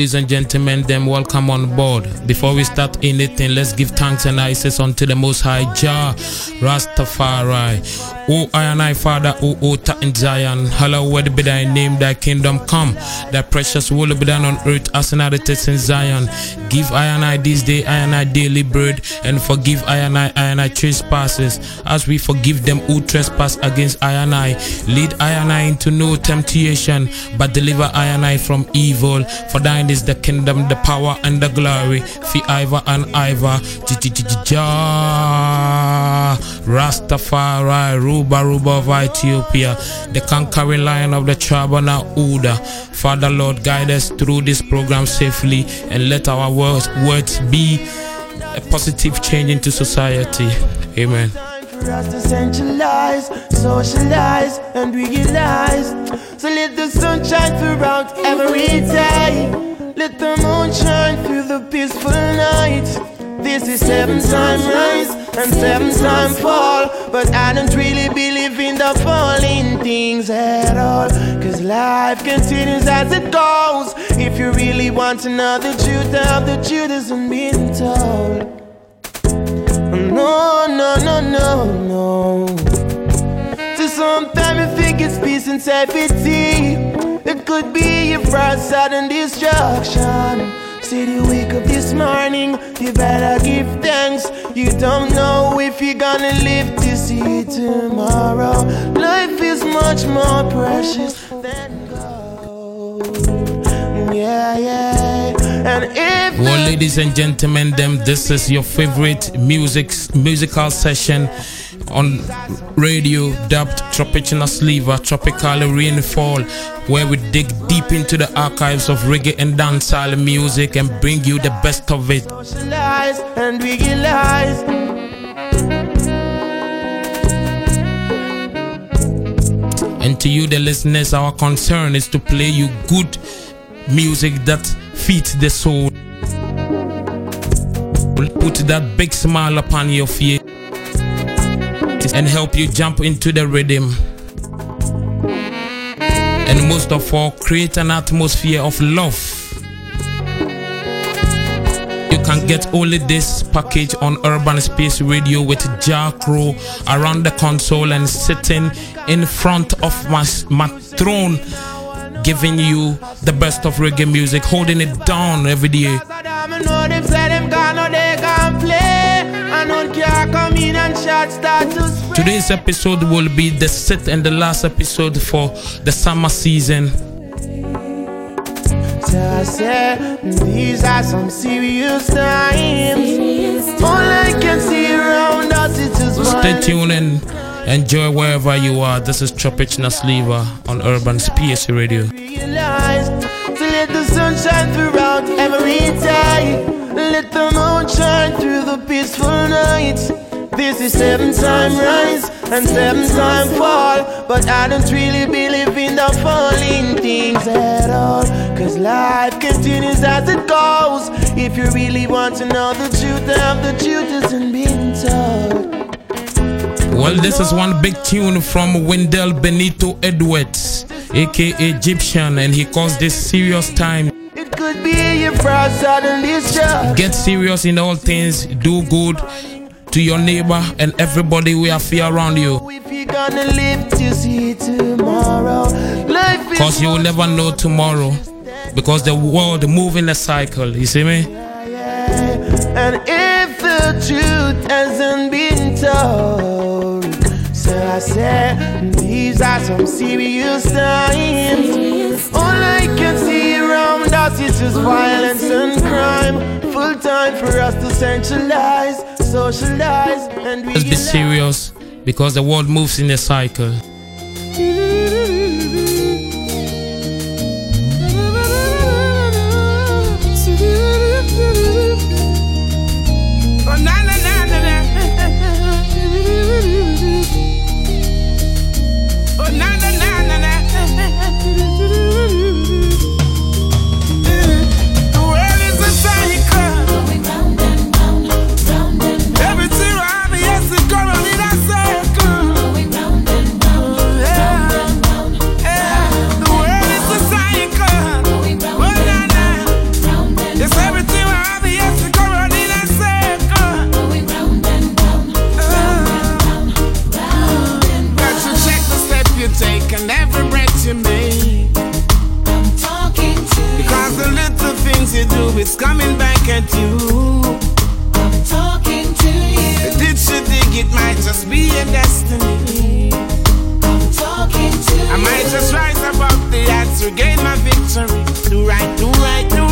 Ladies and gentlemen, then welcome on board. Before we start anything, let's give thanks and praises unto the Most High Jah, Rastafari. O I and I, Father, O O in Zion, hallowed be thy name, thy kingdom come, thy precious will be done on earth as in it is in Zion. Give I and I this day, I and I daily bread, and forgive I and I, I and I trespasses, as we forgive them who trespass against I and I. Lead I and I into no temptation, but deliver I and I from evil. For thine is the kingdom, the power, and the glory. Fi Iva and Iva, Jah, Rastafari, Ruba Ruba of Ethiopia, the conquering lion of the tribe of Judah. Father Lord, guide us through this program safely and let our words, words be a positive change into society. Amen. For us to centralize, socialize, and realize. So let the sun shine throughout every day. Let the moon shine through the peaceful night. This is seven time rise and seven time fall. But I don't really believe in the falling things at all. Cause life continues as it goes. If you really want to know the truth of the truth isn't being told. No, no, no, no, no. So sometimes you think it's peace and safety. It could be your first sudden destruction. See you wake up this morning, you better give thanks. You don't know if you're gonna live to see tomorrow. Life is much more precious than gold. Yeah, yeah. And if Well, ladies and gentlemen, them this is your favorite music musical session on radio dubbed Tropical Sliver, Tropical Rainfall, where we dig deep into the archives of reggae and dancehall music and bring you the best of it. and. And to you, the listeners, our concern is to play you good music that feeds the soul. We'll put that big smile upon your face and help you jump into the rhythm. And most of all, create an atmosphere of love. You can get only this package on Urban Space Radio with JahKrow around the console and sitting in front of my, my throne, giving you the best of reggae music, holding it down every day. I don't care, come in and start to. Today's episode will be the sixth and the last episode for the summer season. These are some serious times. Stay tuned and enjoy wherever you are. This is Tropical Sliver on Urban Space Radio. let the sun shine throughout every day. Let the moon shine through the peaceful nights. This is seven time rise and seven time fall. But I don't really believe in the falling things at all. Cause life continues as it goes. If you really want to know the truth of the truth isn't being told. Well, this is one big tune from Wendell Benito Edwards, aka Egyptian, and he calls this serious time. It could be your first sudden discharge. Get serious in all things, do good to your neighbor and everybody we have here around you. If you're gonna live to see tomorrow, life is Cause you will never know tomorrow. Because the world move in a cycle, you see me? And if the truth hasn't been told, so I said, these are some serious signs. All I can see around us is just violence and crime. Full time for us to centralize, Let's be serious because the world moves in a cycle. I talking to you. Did you think it might just be a destiny? I might just rise above the odds, regain my victory. Do right, do right, do right.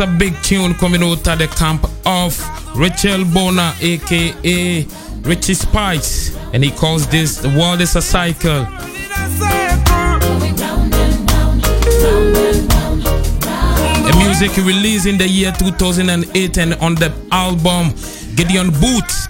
a big tune coming out of the camp of Richell Bonner, aka Richie Spice, and he calls this The World is a Cycle. The music released in the year 2008 and on the album Gideon Boots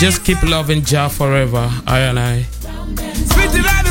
Just keep loving Jah forever, I and I.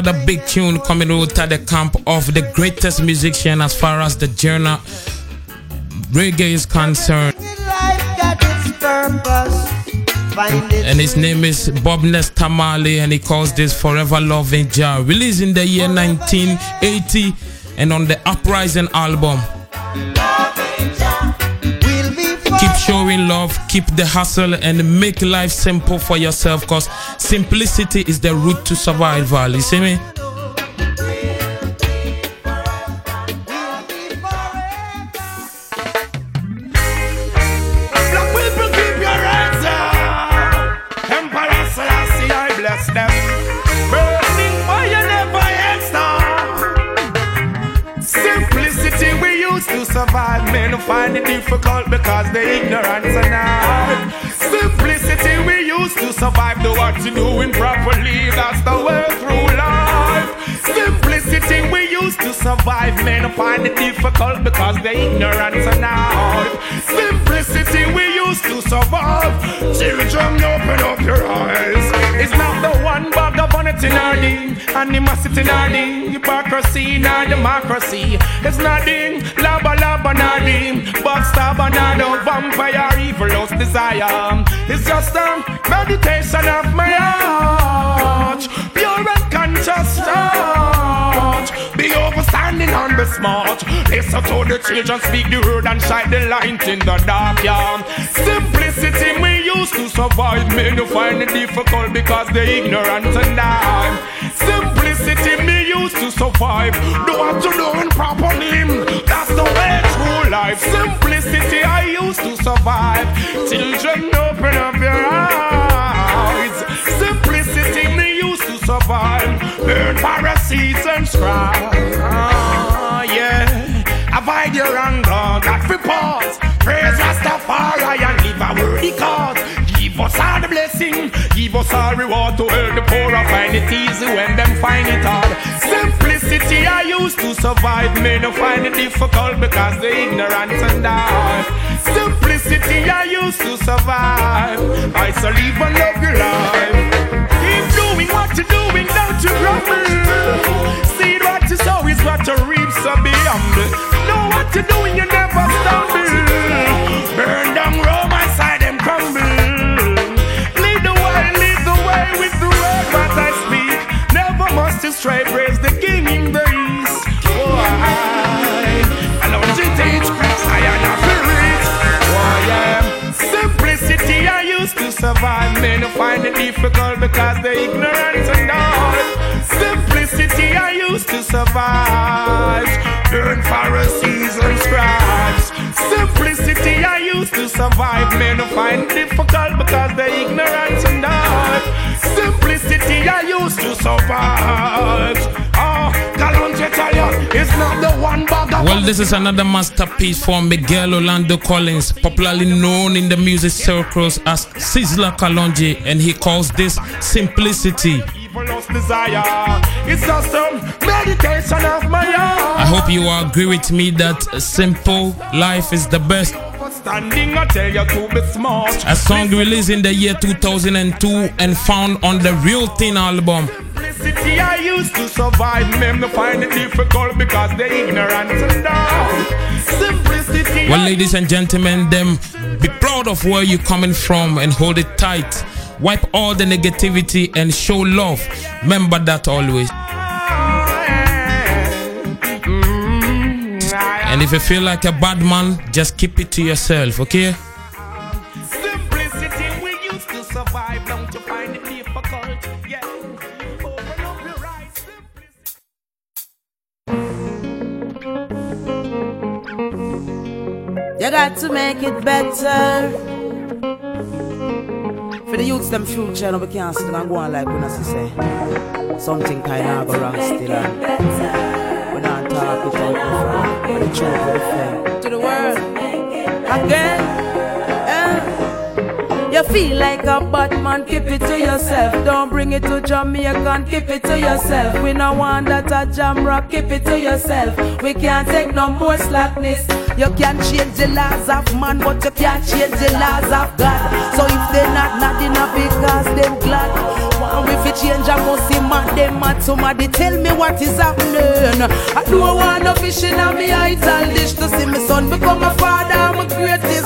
another big tune coming out at the camp of the greatest musician as far as the genre reggae is concerned. And his name is Bob Nesta Marley, and he calls this Forever Loving Jah. Released in the year 1980 and on the Uprising album. Showing love, keep the hustle, and make life simple for yourself because simplicity is the route to survival. You see me? Difficult because they ignorant now. Simplicity we used to survive. Children, open up your eyes. It's not the one bag of vanity nor the animosity nor the hypocrisy nor democracy. It's not the lava lava nor the backstabber nor the vampire evil host desire. It's just a meditation of my heart. Pure and conscious thought. And be smart. Listen to the children speak the word and shine the light in the dark. Yeah. Simplicity we used to survive. Men who find it difficult because they ignorant and die. Simplicity me used to survive. Do what you doing properly. That's the way through life. Simplicity I used to survive. Children, open up your eyes. Simplicity me used to survive. Burn Pharisees and scribes. Avoid your anger, God for. Praise Rastafari and live a worthy cause. Give us all the blessing, give us all reward to help the poor and find it easy when them find it hard. Simplicity I used to survive, may not find it difficult because they ignorant and die. Simplicity I used to survive, I shall live and love your life. Keep doing what you're doing, don't you grumble. See what you sow is what you reap, so be humble. Know what you're doing, you never stumble. Burn down Rome and side them crumble. Lead the way, lead the way with the word what I speak. Never must you stray, praise the King in the east. Oh, I, and don't you teach I am not spirit. Oh, yeah. Simplicity I used to survive. Men find it difficult because they're ignorant and all. Simplicity I used to survive. Burn Pharisees and scribes. Simplicity I used to survive. Men find difficult because they ignorant and. Simplicity I used to survive. Oh, Galante tell you, it's not the one bag Well, this is another masterpiece from Miguel Orlando Collins, popularly known in the music circles as Sizzla Kalonji, and he calls this simplicity. Evil lost desire. It's just a meditation of my. I hope you agree with me that simple life is the best. Standing, I tell you to be smart. A song released in the year 2002 and found on the Real Thing album. Simplicity I used to survive. Men to find it difficult because they ignorant and dumb. Simplicity. Well, ladies and gentlemen, them be proud of where you're coming from and hold it tight. Wipe all the negativity and show love. Remember that always. And if you feel like a bad man, just keep it to yourself, okay? Simplicity we used to survive. Don't you find it difficult? Yeah. Open up your eyes. Simplicity. You got to make it better. For the youths them future, no, we can't sit and go on like not see say. Something kind of wrong still. And we not talk it out front. But the truth. To the world. Again. Eh. You feel like a bad man, keep it to yourself. Don't bring it to Jamaican, keep it to yourself. We no want that a jam rock, keep it to yourself. We can't take no more slackness. You can change the laws of man, but you can't change the laws of God. So if they not not enough because them glad. Want we fi change I must see man them mad Somebody tell me what is happening I don't want no fish in a me idle dish To see my son become a father My greatest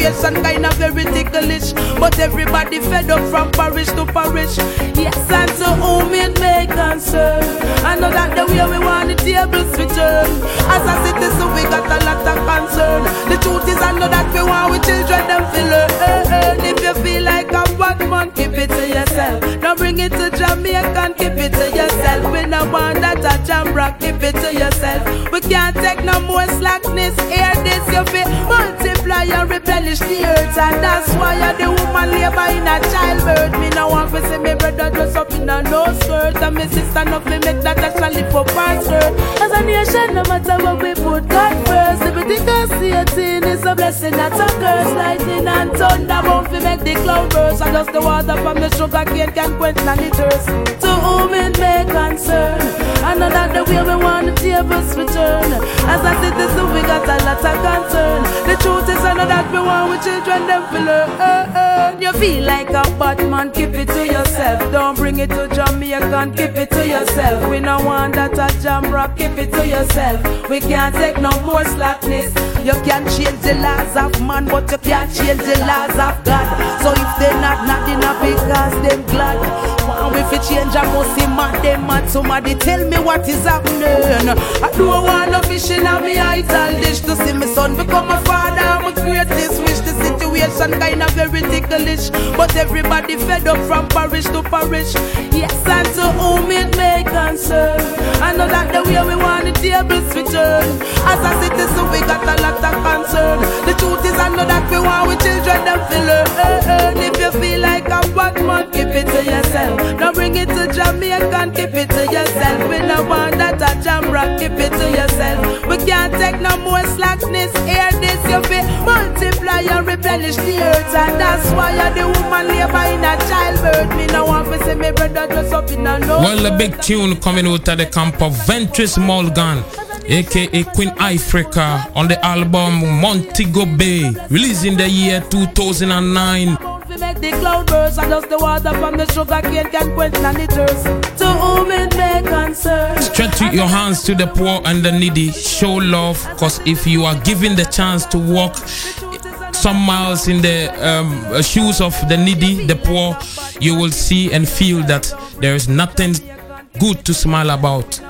The situation kind of very ticklish. But everybody fed up from parish to parish Yes and to whom it may concern I know that the way we want the tables to turn As a citizen we got a lot of concern. The truth is I know that we want we children them feel learn If you feel like a bad man keep it to yourself. Don't bring it to Jamaican keep it to yourself. We no want that a jam rock keep it to yourself. We can't take no more slackness. Hear this you feel multiply and replenish the earth. And that's why you're the woman labor in a childbirth. Me no want to see me brother dress up in a no skirt. And me sister no fi make that actually her skirt. As a nation no matter what we put God first. If we think I see a thing is a blessing not a curse. Lightning and thunder won't fi make the cloud burst just the water from the sugar cane can quench the thirst. To whom it may concern I know that the way we want the tables to turn. As a citizen we got a lot of concern. The truth is I know that we want we children them feel learn. You feel like a bad man keep it to yourself. Don't bring it to Jamaican keep it to yourself. We no want that a jam rock keep it to yourself. We can't take no more slackness. You can't change the laws of man but you can't change the laws of God. So if they not not enough because them glad. Want we fi change I must see mad them mad. Somebody tell me what is happening. I don't want no fish in a me idle dish To see my son become a situation kind of very ticklish. But everybody fed up from parish to parish Yes and to whom it may concern. I know that the way we want the tables to turn. As a citizen we got a lot of concern. The truth is I know that we want we children them feel learn. If you feel like a bad man keep it to yourself. Don't bring it to Jamaican keep it to yourself. We no want that a jam rock keep it to yourself. We can't take no more slackness Hear this you feel multiply and replenish the earth And that's why you're the woman labor in a childbirth Me no want to see me brother dress up in a Well, a big tune coming out of the camp of Ventrice Morgan, aka Queen Ifrica, on the album Montego Bay, released in the year 2009. Make the cloud burst and just the water from the sugar cane can quench none the thirst To whom it may concern Stretch your hands to the poor and the needy. Show love, cause if you are given the chance to walk some miles in the um, shoes of the needy, the poor, you will see and feel that there is nothing good to smile about.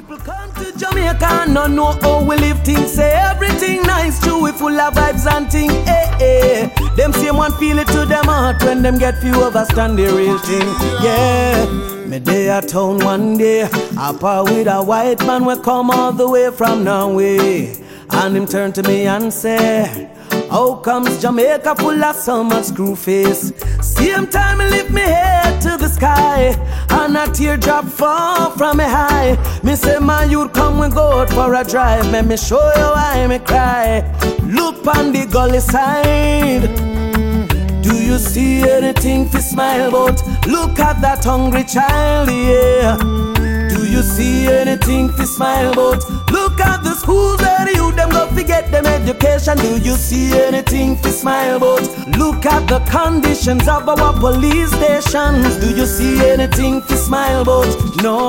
People come to Jamaica and not know how we live things. Say everything nice, true, we full of vibes and thing. Eh, eh. Them same one feel it to them heart when them get few understand the real thing. Yeah. Me day at town one day, up with a white man we come all the way from Norway, and him turn to me and say. How comes Jamaica full of much screw face? Same time me lift me head to the sky And a teardrop fall from me high Me say my youth come we go for a drive Let me show you why me cry Look on the gully side do you see anything to smile about? Look at that hungry child, yeah. Do you see anything to smile about? Look at the schools that youth them go to get them education. Do you see anything to smile about? Look at the conditions of our police stations. Do you see anything to smile about? No.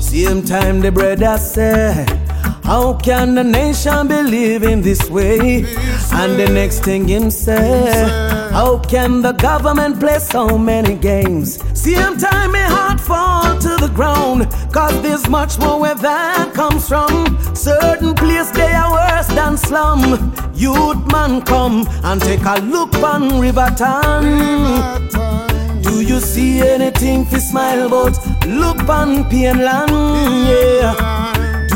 Same time the brother said. How can the nation be living this way? And the next thing him say, How can the government play so many games? Same time my heart fall to the ground, cause there's much more where that comes from. Certain place they are worse than slum. Youth man come and take a look on Riverton. Do you see anything to smile about? Look on Pienland, yeah.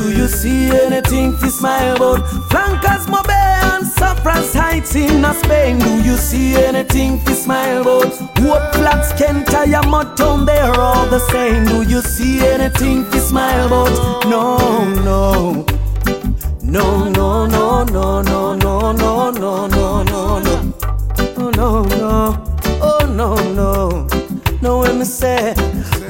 Do you see anything to smile about? Flankers, Mobe and Saffron's Heights in Spain. Do you see anything to smile about? Hope Flats, Kent, Mudtown, they're all the same. Do you see anything to smile about? No, no. No, no, no, no, no, no, no, no, no, no, no. Oh, no, no. Oh, no, no. No, when me say,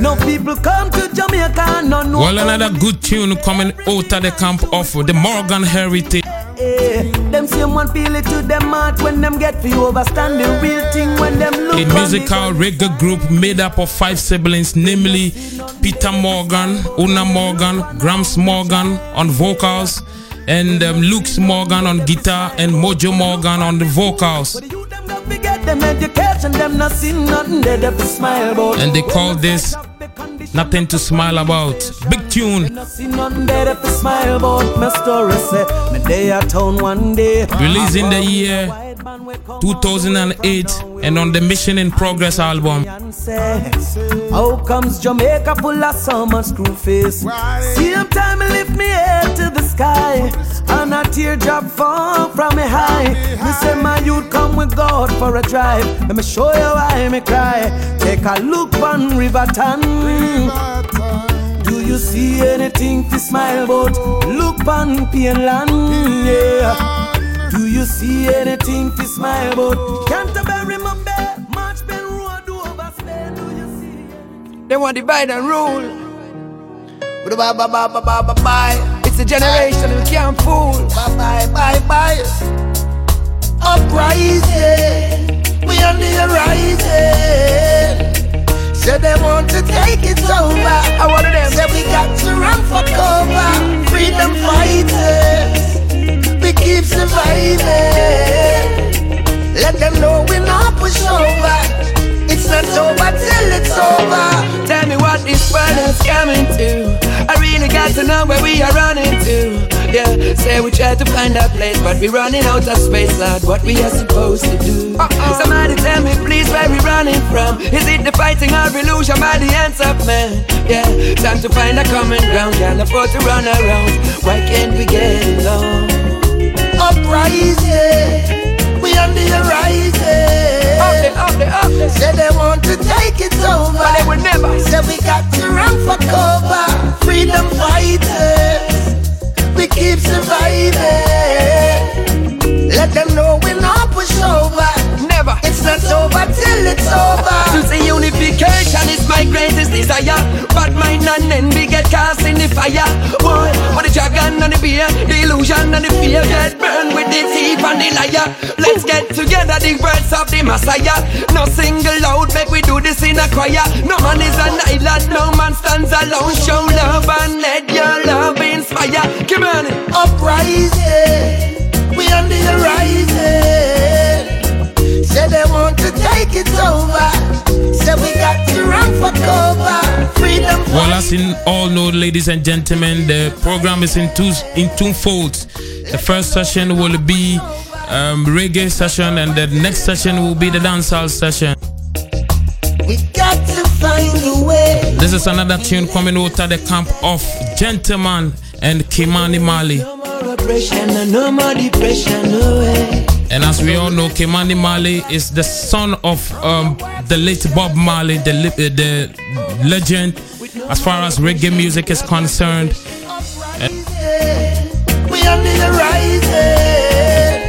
no people come to Jamaica, no, no. Well, another good tune coming out of the camp of the Morgan Heritage. Eh, them same one feel it to them heart when them get for overstand the real thing when them look A musical reggae group made up of five siblings, namely Peter Morgan, Una Morgan, Gramps Morgan on vocals, and um, Luke Morgan on guitar, and Mojo Morgan on the vocals. the youth them got to get them education, them not see nothing they have to smile about. And they call this nothing to smile about. Big tune. Released in the year 2008 and on the Mission in Progress album. How comes Jamaica full of summer much screw face? Same time lift me head sky, and a teardrop fall from me high. Me say my youth come with God for a drive. Let me show you why me cry. Take a look on Riverton. Do you see anything to smile about? Look on Pienland, yeah. Do you see anything to smile about? Canterbury, Mumbai, March Bend Road, Dover, Spain. Do you see? They want to divide and rule. But bye bye bye bye bye bye a generation we can't fool. Bye bye bye bye. Uprising, we on the horizon. Say they want to take it over. I want them. Say we got to run for cover. Freedom fighters, we keep surviving. Let them know we're not push over. It's not over till it's over. Tell me what this world is coming to. I really got to know where we are running to. Yeah, say we try to find a place, but we're running out of space, Lord. What we are supposed to do? Uh-uh. Somebody tell me, please, where we running from? Is it the fighting or illusion by the hands of man? Yeah, time to find a common ground. Can't afford to run around. Why can't we get along? Uprising, we on the horizon. Say they want to take it over, but they will never. Say we got to run for cover. Freedom fighters, we keep surviving. Let them know we're not push over. Never. It's not over till it's over. To see unification is my greatest desire. But my none envy get cast in the fire. Boy, but the dragon and the beer, the illusion and the fear get burned with the thief and the liar. Let's get together the words of the Messiah. No single out, make we do this in a choir. No man is an island, no man stands alone. Show love and let your love inspire. Come on, uprising, we on the horizon. Say they want to take it over. Say we got to run for cover. Freedom. Well, as in all know, ladies and gentlemen, the program is in two in two folds. The first session will be um, reggae session, and the next session will be the dancehall session. We got to find a way. This is another tune coming out of the camp of Gentleman and Ky-Mani Marley. No more oppression, no more depression, no way. And as we all know, Ky-Mani Marley is the son of um, the late Bob Marley, the, uh, the legend as far as reggae music is concerned.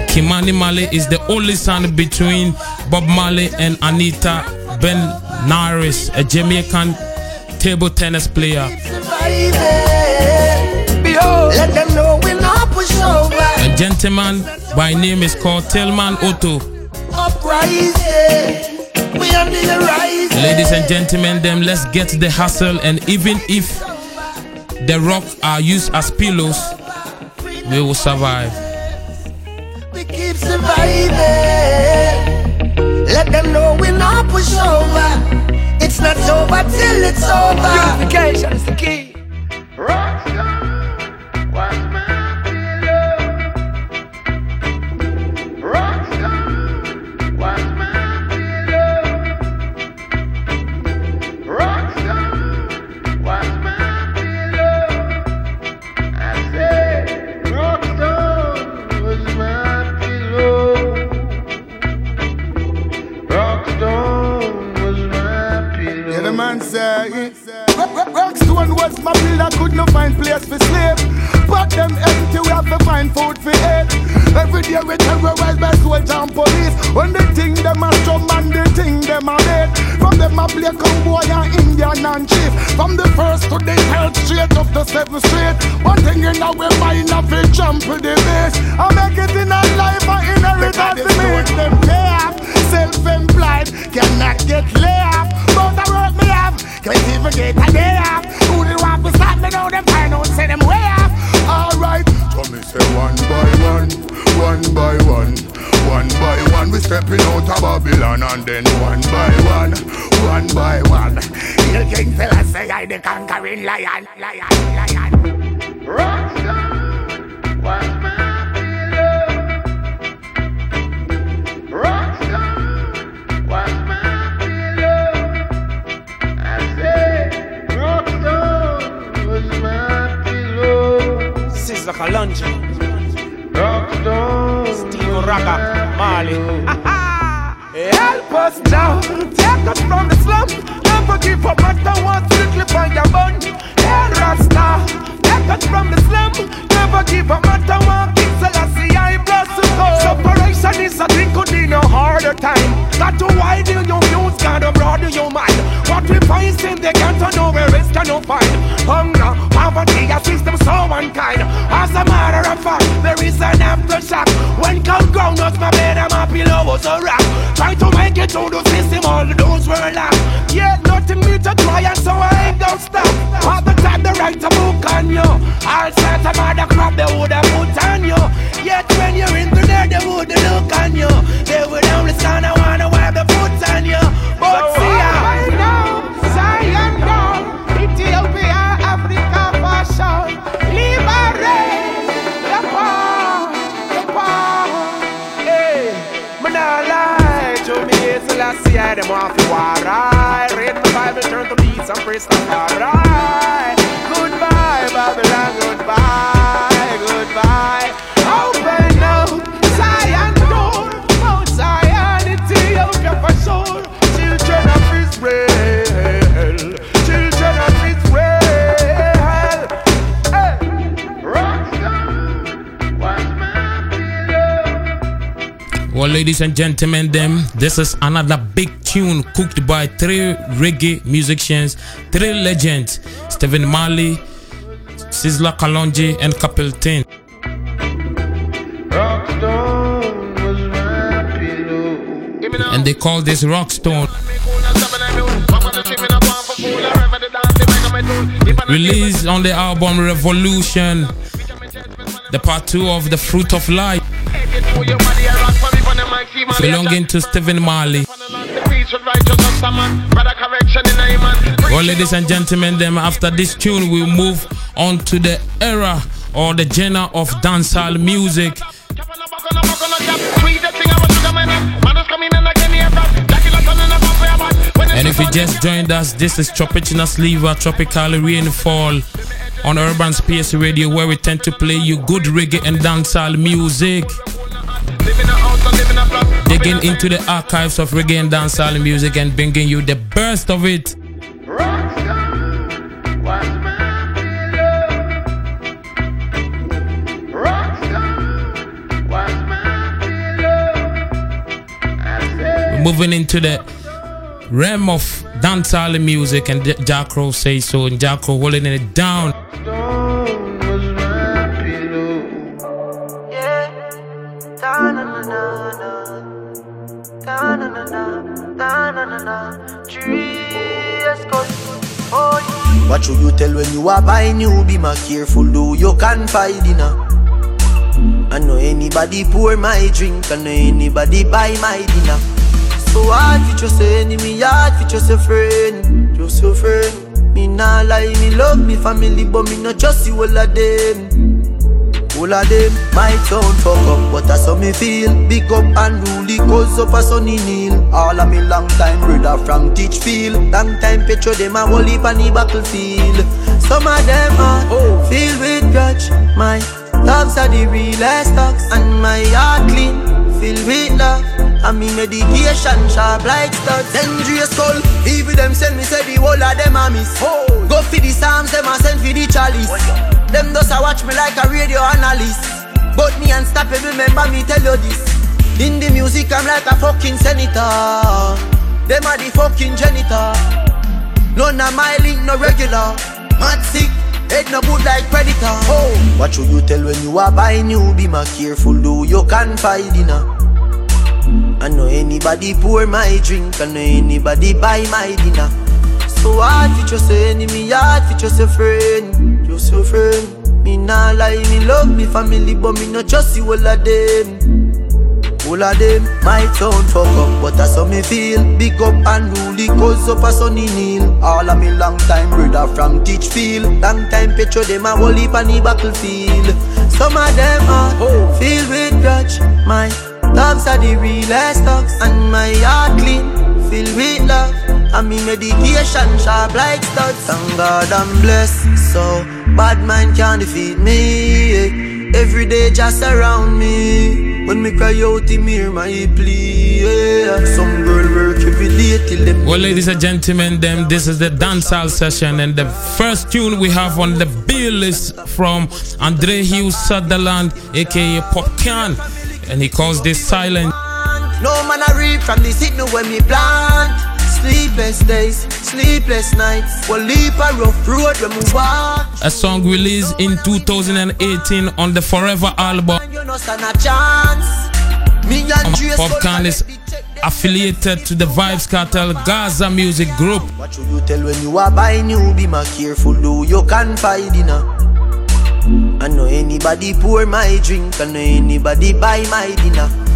Ky-Mani Marley is the only son between Bob Marley and Anita Ben Naris, a Jamaican table tennis player. Let them know we're not push over. A gentleman by name is called Tilmann Otto. Uprising. We on the horizon. Ladies and gentlemen, them let's get the hustle and even if the rocks are used as pillows, we will survive. We keep surviving. Let them know we're not push over. It's not over till it's over. Unification is the key. Give up after one King Selassie, I bless you go. Separation is a thing could be no harder time. Got to widen your views, gotta broaden your mind. What we find in the ghetto, nowhere else can you find. Hunger, poverty, a system so unkind. As a matter of fact, there is an aftershock. When come ground, us my bed and my pillow was a rock. Try to make it through the system, all those were locked. Yet nothing me to try, and so I ain't gonna stop. All the time they write a book on you. All sorts of other crap they would have put on you. Yet when you're in there, they would look on you. They would only stand and wanna wipe the foot on you. But see ya. Zion down, Ethiopia, Africa fashion. Liberate the poor, the poor. Hey, man, I lie to me, it's last year, them off the war. I read my Bible, turn to praise the Alright, ladies and gentlemen, them this is another big tune cooked by three reggae musicians, three legends: Stephen Marley, Sizzla Kalonji, and Capleton. And they call this Rockstone. Released on the album Revelation, the part two of The Fruit of Life, belonging to Stephen Marley. Well, ladies and gentlemen, then after this tune, we'll move on to the era or the genre of dancehall music. And if you just joined us, this is Tropicina Sliver Tropical Rainfall on Urban Space Radio, where we tend to play you good reggae and dancehall music. Digging into the archives of reggae and dancehall music and bringing you the best of it. Moving into the realm of dancehall music, and J- JahKrow says so, and JahKrow holding it down. What should you tell when you are buying new be my careful do you confide in. I know anybody pour my drink, I know anybody buy my dinner. So hard for just a enemy, hard for just a friend, just a friend. Me nah lie, me love me family, but me not just see all of them. All of them might sound fuck up, but that's how me feel. Big up and rule, cause up a sunny kneel. All of me long time brother from Teachfield. Long time petro them a whole heap on the battlefield. Some of them are oh. filled with grudge. My dogs are the realest dogs, and my heart clean, filled with love. And me medication sharp like studs Dangerous skull Even them send me say the whole of them a miss oh. Go for the psalms them a send for the chalice Them does a watch me like a radio analyst. But me unstoppable, remember me tell you this. In the music, I'm like a fucking senator. Them are the fucking janitor. None of my link no regular. Mad sick, head no good like predator. Oh, what should you tell when you are buying new? Be more careful, do you confide in her. I know anybody pour my drink, I know anybody buy my dinner. So hard for just enemy, hard for just a friend, a friend. Me nah lie, me love me family, but me not just see all of them. All of them might sound fuck up, but that's how me feel. Big up and rule, cause up a sunny kneel. All of me long time brother from Teachfield. Long time petro them a whole heap on the battlefield. Some of them are filled with grudge. My dogs are the realest dogs, and my heart clean, filled with love. And me medication sharp like studs. Thank God I'm blessed, so bad mind can't defeat me. Every day just around me. When me cry out, him hear my plea. Yeah. Some girl work every day till them. Well, ladies and gentlemen, them this is the dancehall session, and the first tune we have on the bill is from Andre Hughes Sutherland, aka Popcaan, and he calls this silent. No man I reap from the signal when me plant. Sleepless days, sleepless nights. Well, leap a rough road when we walk. A song released in 2018 on the Forever album. You know stand. Me and Dre Popcaan is affiliated to the Vybz Kartel Gaza Music Group. What should you tell when you are buying new? Be more careful, do you confide in her. I know anybody pour my drink, I know anybody buy my dinner.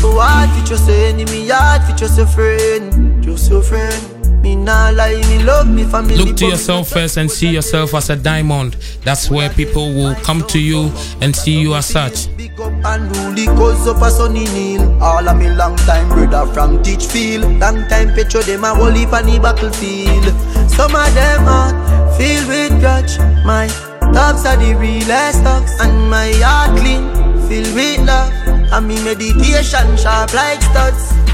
So hard for just a enemy, hard for just a friend, just a friend. Me nah lie, me love me family. Look to yourself first and see yourself as a diamond. That's where people will come to you and see you as such. And rule cause up a sunny kneel. All of me long time brother from Teachfield. Long time petro them a whole heap on the battlefield. Some of them are filled with grudge. My dogs are the realest dogs, and my heart clean, filled with love. And me meditation sharp like studs.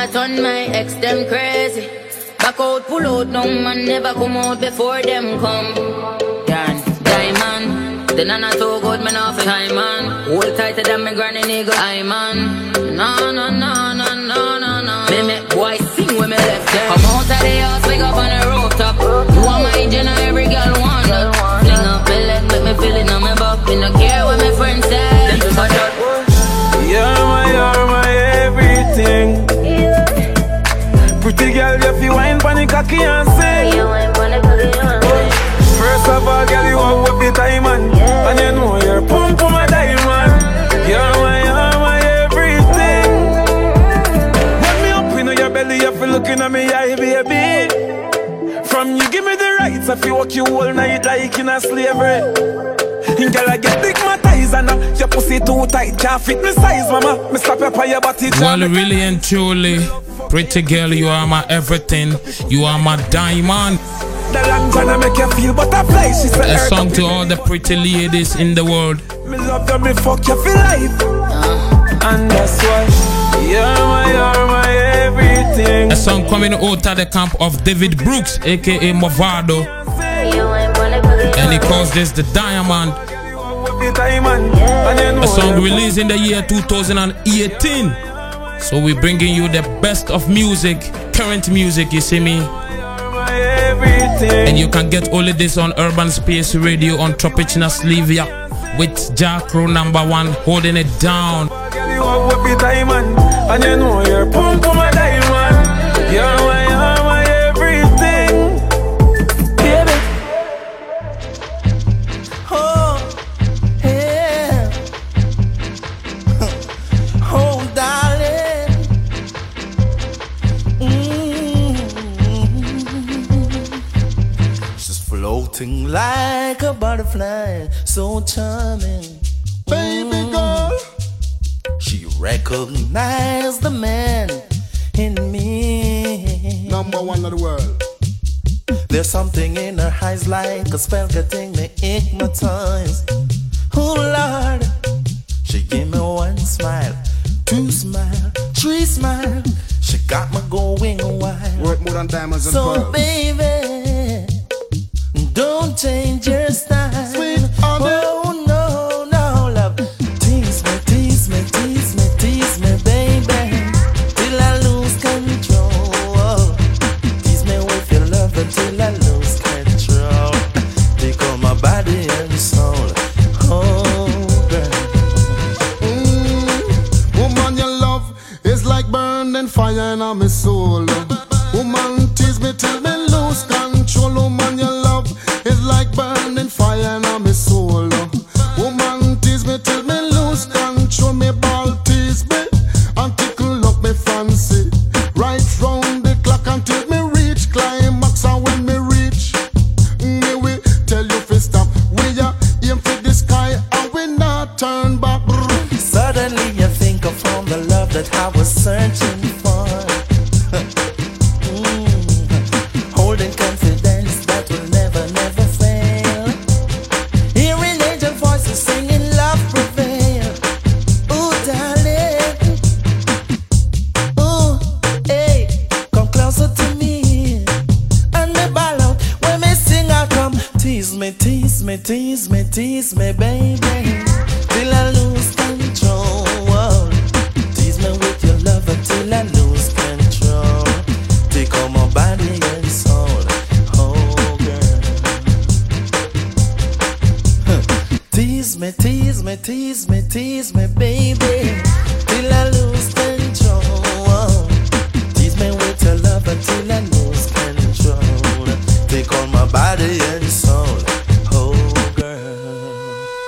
My turn my ex them crazy. Back out, pull out, no man never come out before them come. Dan, diamond, the nana too good, me not fi time man. Hold tighter than me granny nigga, I man. No, no, no, no, no, no, no. Me make boy sing when me left them. Come out of the house, wake up on the rooftop. You want my and every girl want pon the cocky and sing. First of all, girl, you have what the diamond, and you know you're pump pum a diamond. You're my, you're my everything. When me up in your belly, you feel looking at me eye, baby. if you give me the rights, I feel walk you all night like in a slavery. Girl, I get stigmatized and uh, your pussy too tight, can't fit me size, mama. Me slap up on your body, Well, really and truly, pretty girl, you are my everything. You are my diamond. The long gonna make you feel butterfly. She said, A song to all the pretty ladies in the world. Me love you, me fuck you for life. And that's why you're my, you're my everything. A song coming out of the camp of David Brooks, aka Mavado. And he calls this the Diamond. The diamond. And you know A song released in the year 2018. So we're bringing you the best of music, current music, you see me? And you can get all of this on Urban Space Radio on Tropicina Slivia with JahKrow number one holding it down. Like a butterfly, so charming. Baby girl. She recognized the man in me. Number one of the world. There's something in her eyes like a spell getting me hypnotized. Oh Lord, she give me one smile, two smile, three smile. She got me going wild. Worth more than diamonds and So pearls. baby, don't change your style.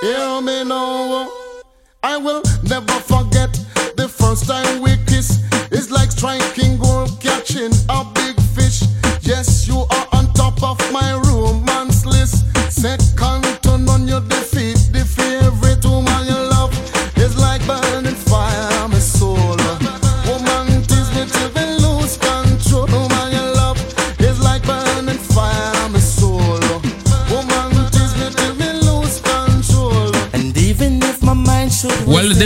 Hear me now. I will never forget the first time we kiss. It's like striking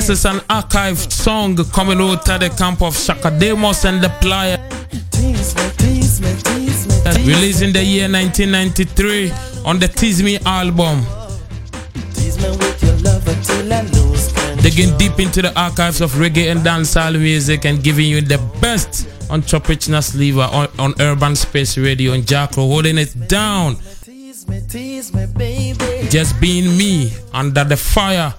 this is an archived song coming out of the camp of Chaka Demus and the tease Released in the year 1993 on the Tease Me album. Digging deep into the archives of reggae and dancehall music and giving you the best on Tropichna Sliver on, on Urban Space Radio and JahKrow holding it down. Just being me under the fire.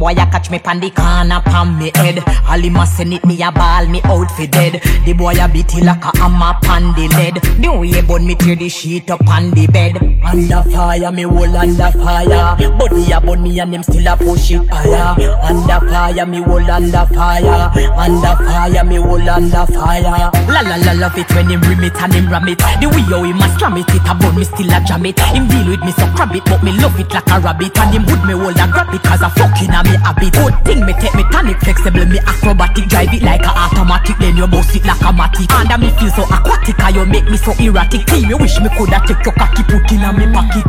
Boy a catch me pan the corner pan me head. All him a send it me a ball me out fi dead. The boy a beat it like a hammer pan the lead. The way burn me tear the sheet up on the bed. Under fire me whole under fire. Body a burn me and them still a push it higher. Under fire me whole under fire. Under fire me whole under fire. La la la love it when him rim it and him ram it. The way how him a slam it, it a burn me still a jam it. Him deal with me so crab it, but me love it like a rabbit. And him would me hold a grab it cause a fucking a me habit. Good thing me take me tonic flexible, me acrobatic. Drive it like a automatic, then you bounce it like a matic. And me feel so aquatic, and you make me so erratic. Team, you wish me coulda take your cocky put in a me pocket.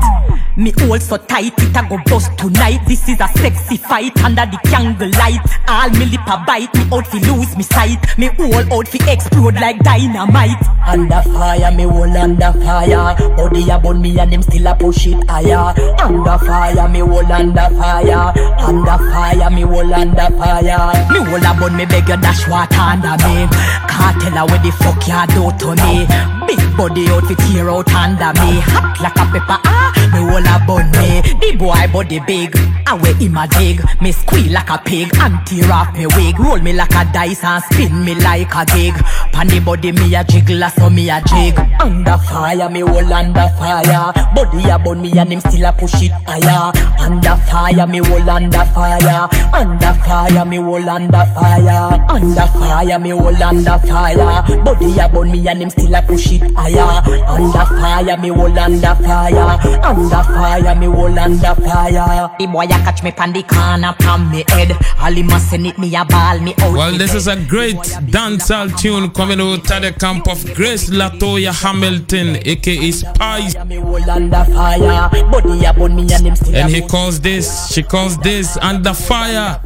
Me hold so tight, it a go bust tonight. This is a sexy fight under the candle light. All me lip a bite, me out fi lose me sight. Me whole out fi explode like dynamite. Under fire, me hold under fire. Body a burn me and them still a push it higher. Under fire, me hold under fire. Under fire, me hold under fire. Me hold a burn, me beg you dash water under me. Can't tell her where the fuck you do to me. Big body out fi tear out under me. Hot like a pepper, ah. Me hold a bun me. The boy body big, I wear him a dig. Me squeal like a pig and tear off me wig. Roll me like a dice and spin me like a gig. Pan the body me a jiggle, so me a jig. Under fire, me hold under fire. Body a bun me and him still a push it higher. Under fire, me hold under fire. Under fire, me hold under fire. Under fire, me hold under fire. Body a bun me and him still a push it higher. Under fire, me hold under fire. Under fire, me hold under fire. The boy a catch me pan the corner pan me head. All him a send it me a ball me out. Well, this is a great dancehall tune coming out of the camp of Grace Latoya Hamilton, aka Spice. Me hold under fire. Body a bun me and him still And he calls this, she calls this under fire.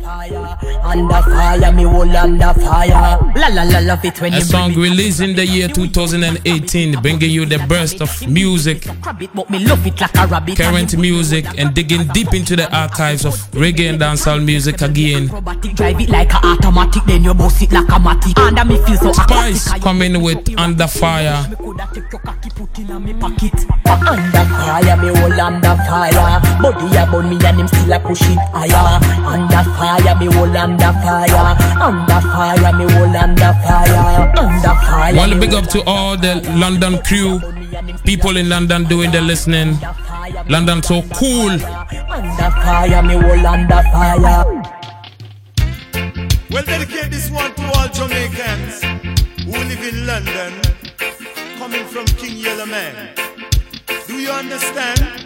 Under fire, me hold under fire. La la la love it when A you song bring me released in the year 2018, bringing you the best of music, current music, and digging deep into the archives of reggae and dancehall music again. Spice coming with Under Fire. Under fire, me hold under fire. Body a me and him still a push it higher. Under fire, me hold under fire. Under fire, me hold under fire. Under fire. To big up to all the London crew, people in London doing the listening. London so cool. Well, dedicate this one to all Jamaicans who live in London, coming from King Yellowman. Do you understand?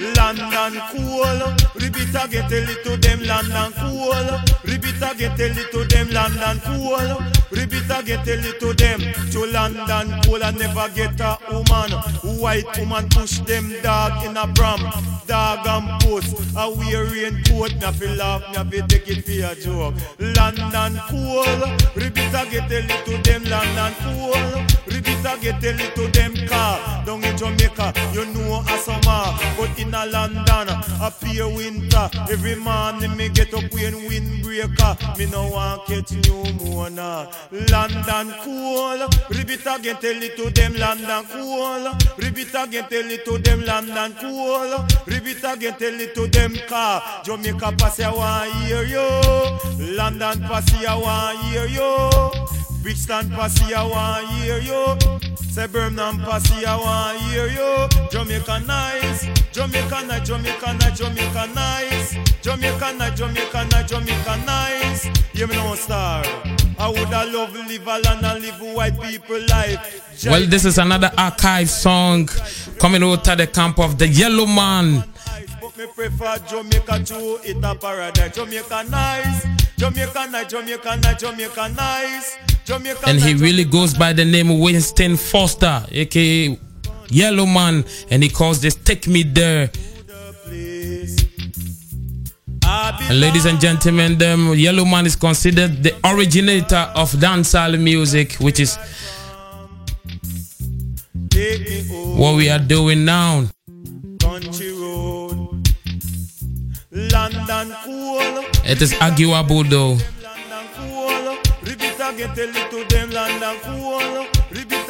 London cool, repeat again, tell it to them London cool, repeat again, tell it to them London cool, repeat again, tell it to them to London cool. And never get a woman, white woman push them dog in a pram, dog and post, a wear raincoat, me fi laugh, me fi take it for a joke. London cool, repeat again, tell it to them London cool, repeat again, tell it to them car, down in Jamaica, you know a summer, but in a London, a pure winter. Every morning me get up when windbreaker. Me no want catch pneumonia. London cool, repeat again, tell it to them London cool. Repeat again, tell it to them London cool. Repeat again, tell it to them car. Jamaica pass I want hear you. London pass I want hear you. Brixton Passy, I want hear you. Say Birmingham Passy, I want hear you. Jamaica nice, Jamaica nice, Jamaica nice, Jamaica nice. Jamaica nice, Jamaica nice, Jamaica nice. You me know star. I woulda love live a land and live white people life. Well, this is another archive song coming out of the camp of the Yellowman. Me prefer Jamaica to it a paradise. Jamaica nice, Jamaica nice, Jamaica nice, Jamaica nice. Jamaica And he really goes by the name Winston Foster, aka Yellowman, and he calls this Take Me There. And ladies and gentlemen, them Yellowman is considered the originator of dancehall music, which is what we are doing now. London cool, It is arguable though. London cool. Tell it to them London cool.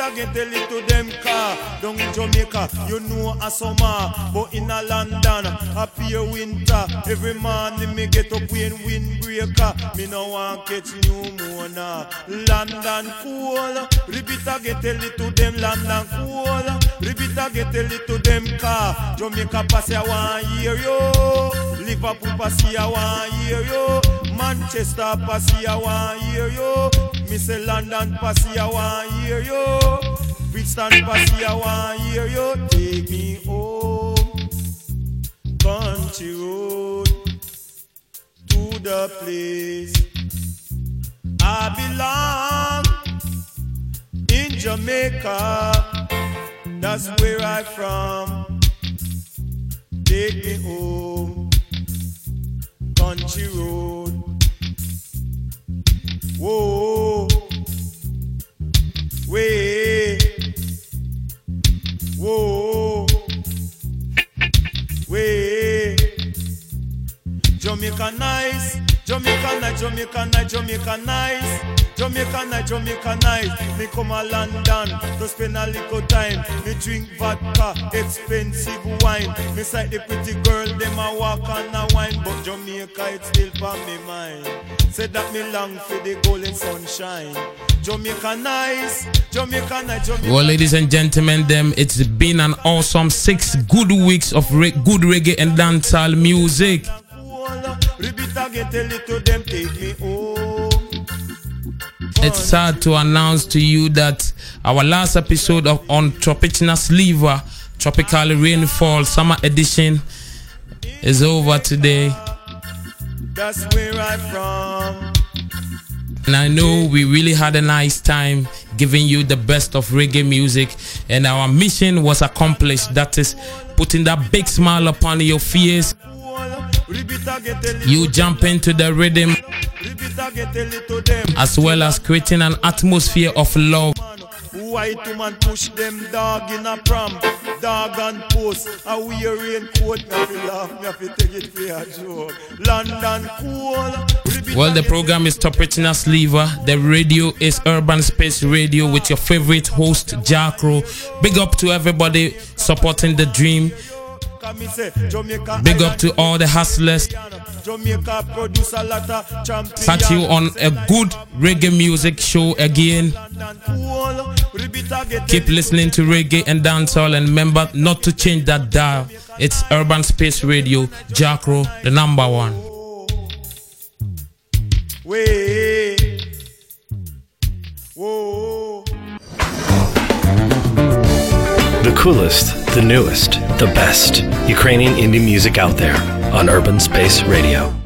Get tell it to them car. Down in Jamaica, you know a summer. But in a London, a pure winter. Every morning me get up when windbreaker. Me no want catch pneumonia. London cool. Ribita get tell it to them London cool. Ribita get tell it to them car. Jamaica pass I want hear you. Liverpool pass I want hear you. Manchester pass I want hear you. Me say London pass I want hear you. Brixton pass I want hear you. Take me home, country road to the place I belong in Jamaica. That's where I from. Take me home, country road. Whoa, way, whoa, way. Jamaica nice, Jamaica nice, Jamaica nice, Jamaica nice. Jamaica nice, Jamaica nice. Me come a London to spend a little time. Me drink vodka, expensive wine. Me sight the pretty girl, them a walk and a wine. But Jamaica, it's still for me mind. Say that me long for the golden sunshine. Jamaica nice, Jamaica nice, Jamaica Well, ladies and gentlemen, them it's been an awesome six good weeks of re- good reggae and dancehall music. Get it to them, take me home. It's sad to announce to you that our last episode of on Tropicana Sliver, Tropical Rainfall Summer Edition, is over today. That's where I'm from. And I know we really had a nice time giving you the best of reggae music, and our mission was accomplished. That is putting that big smile upon your face. You jump into the rhythm as well as creating an atmosphere of love. White woman push them dog in a pram. Dog and post. A wear raincoat. Me have laugh. Me have take it for a joke. London cool. Well, the program is Top Topicina Sliver. The radio is Urban Space Radio with your favorite host, JahKrow. Big up to everybody supporting the dream. Me say Jamaica Big up to all the hustlers. Jamaica produce a lot of champions. Catch you on a good reggae music show again. Cool. Ribita get Keep listening to reggae and dancehall and remember not to change that dial. It's Urban Space Radio, JahKrow, the number one. way. Whoa. Coolest, the newest, the best Ukrainian indie music out there on Urban Space Radio.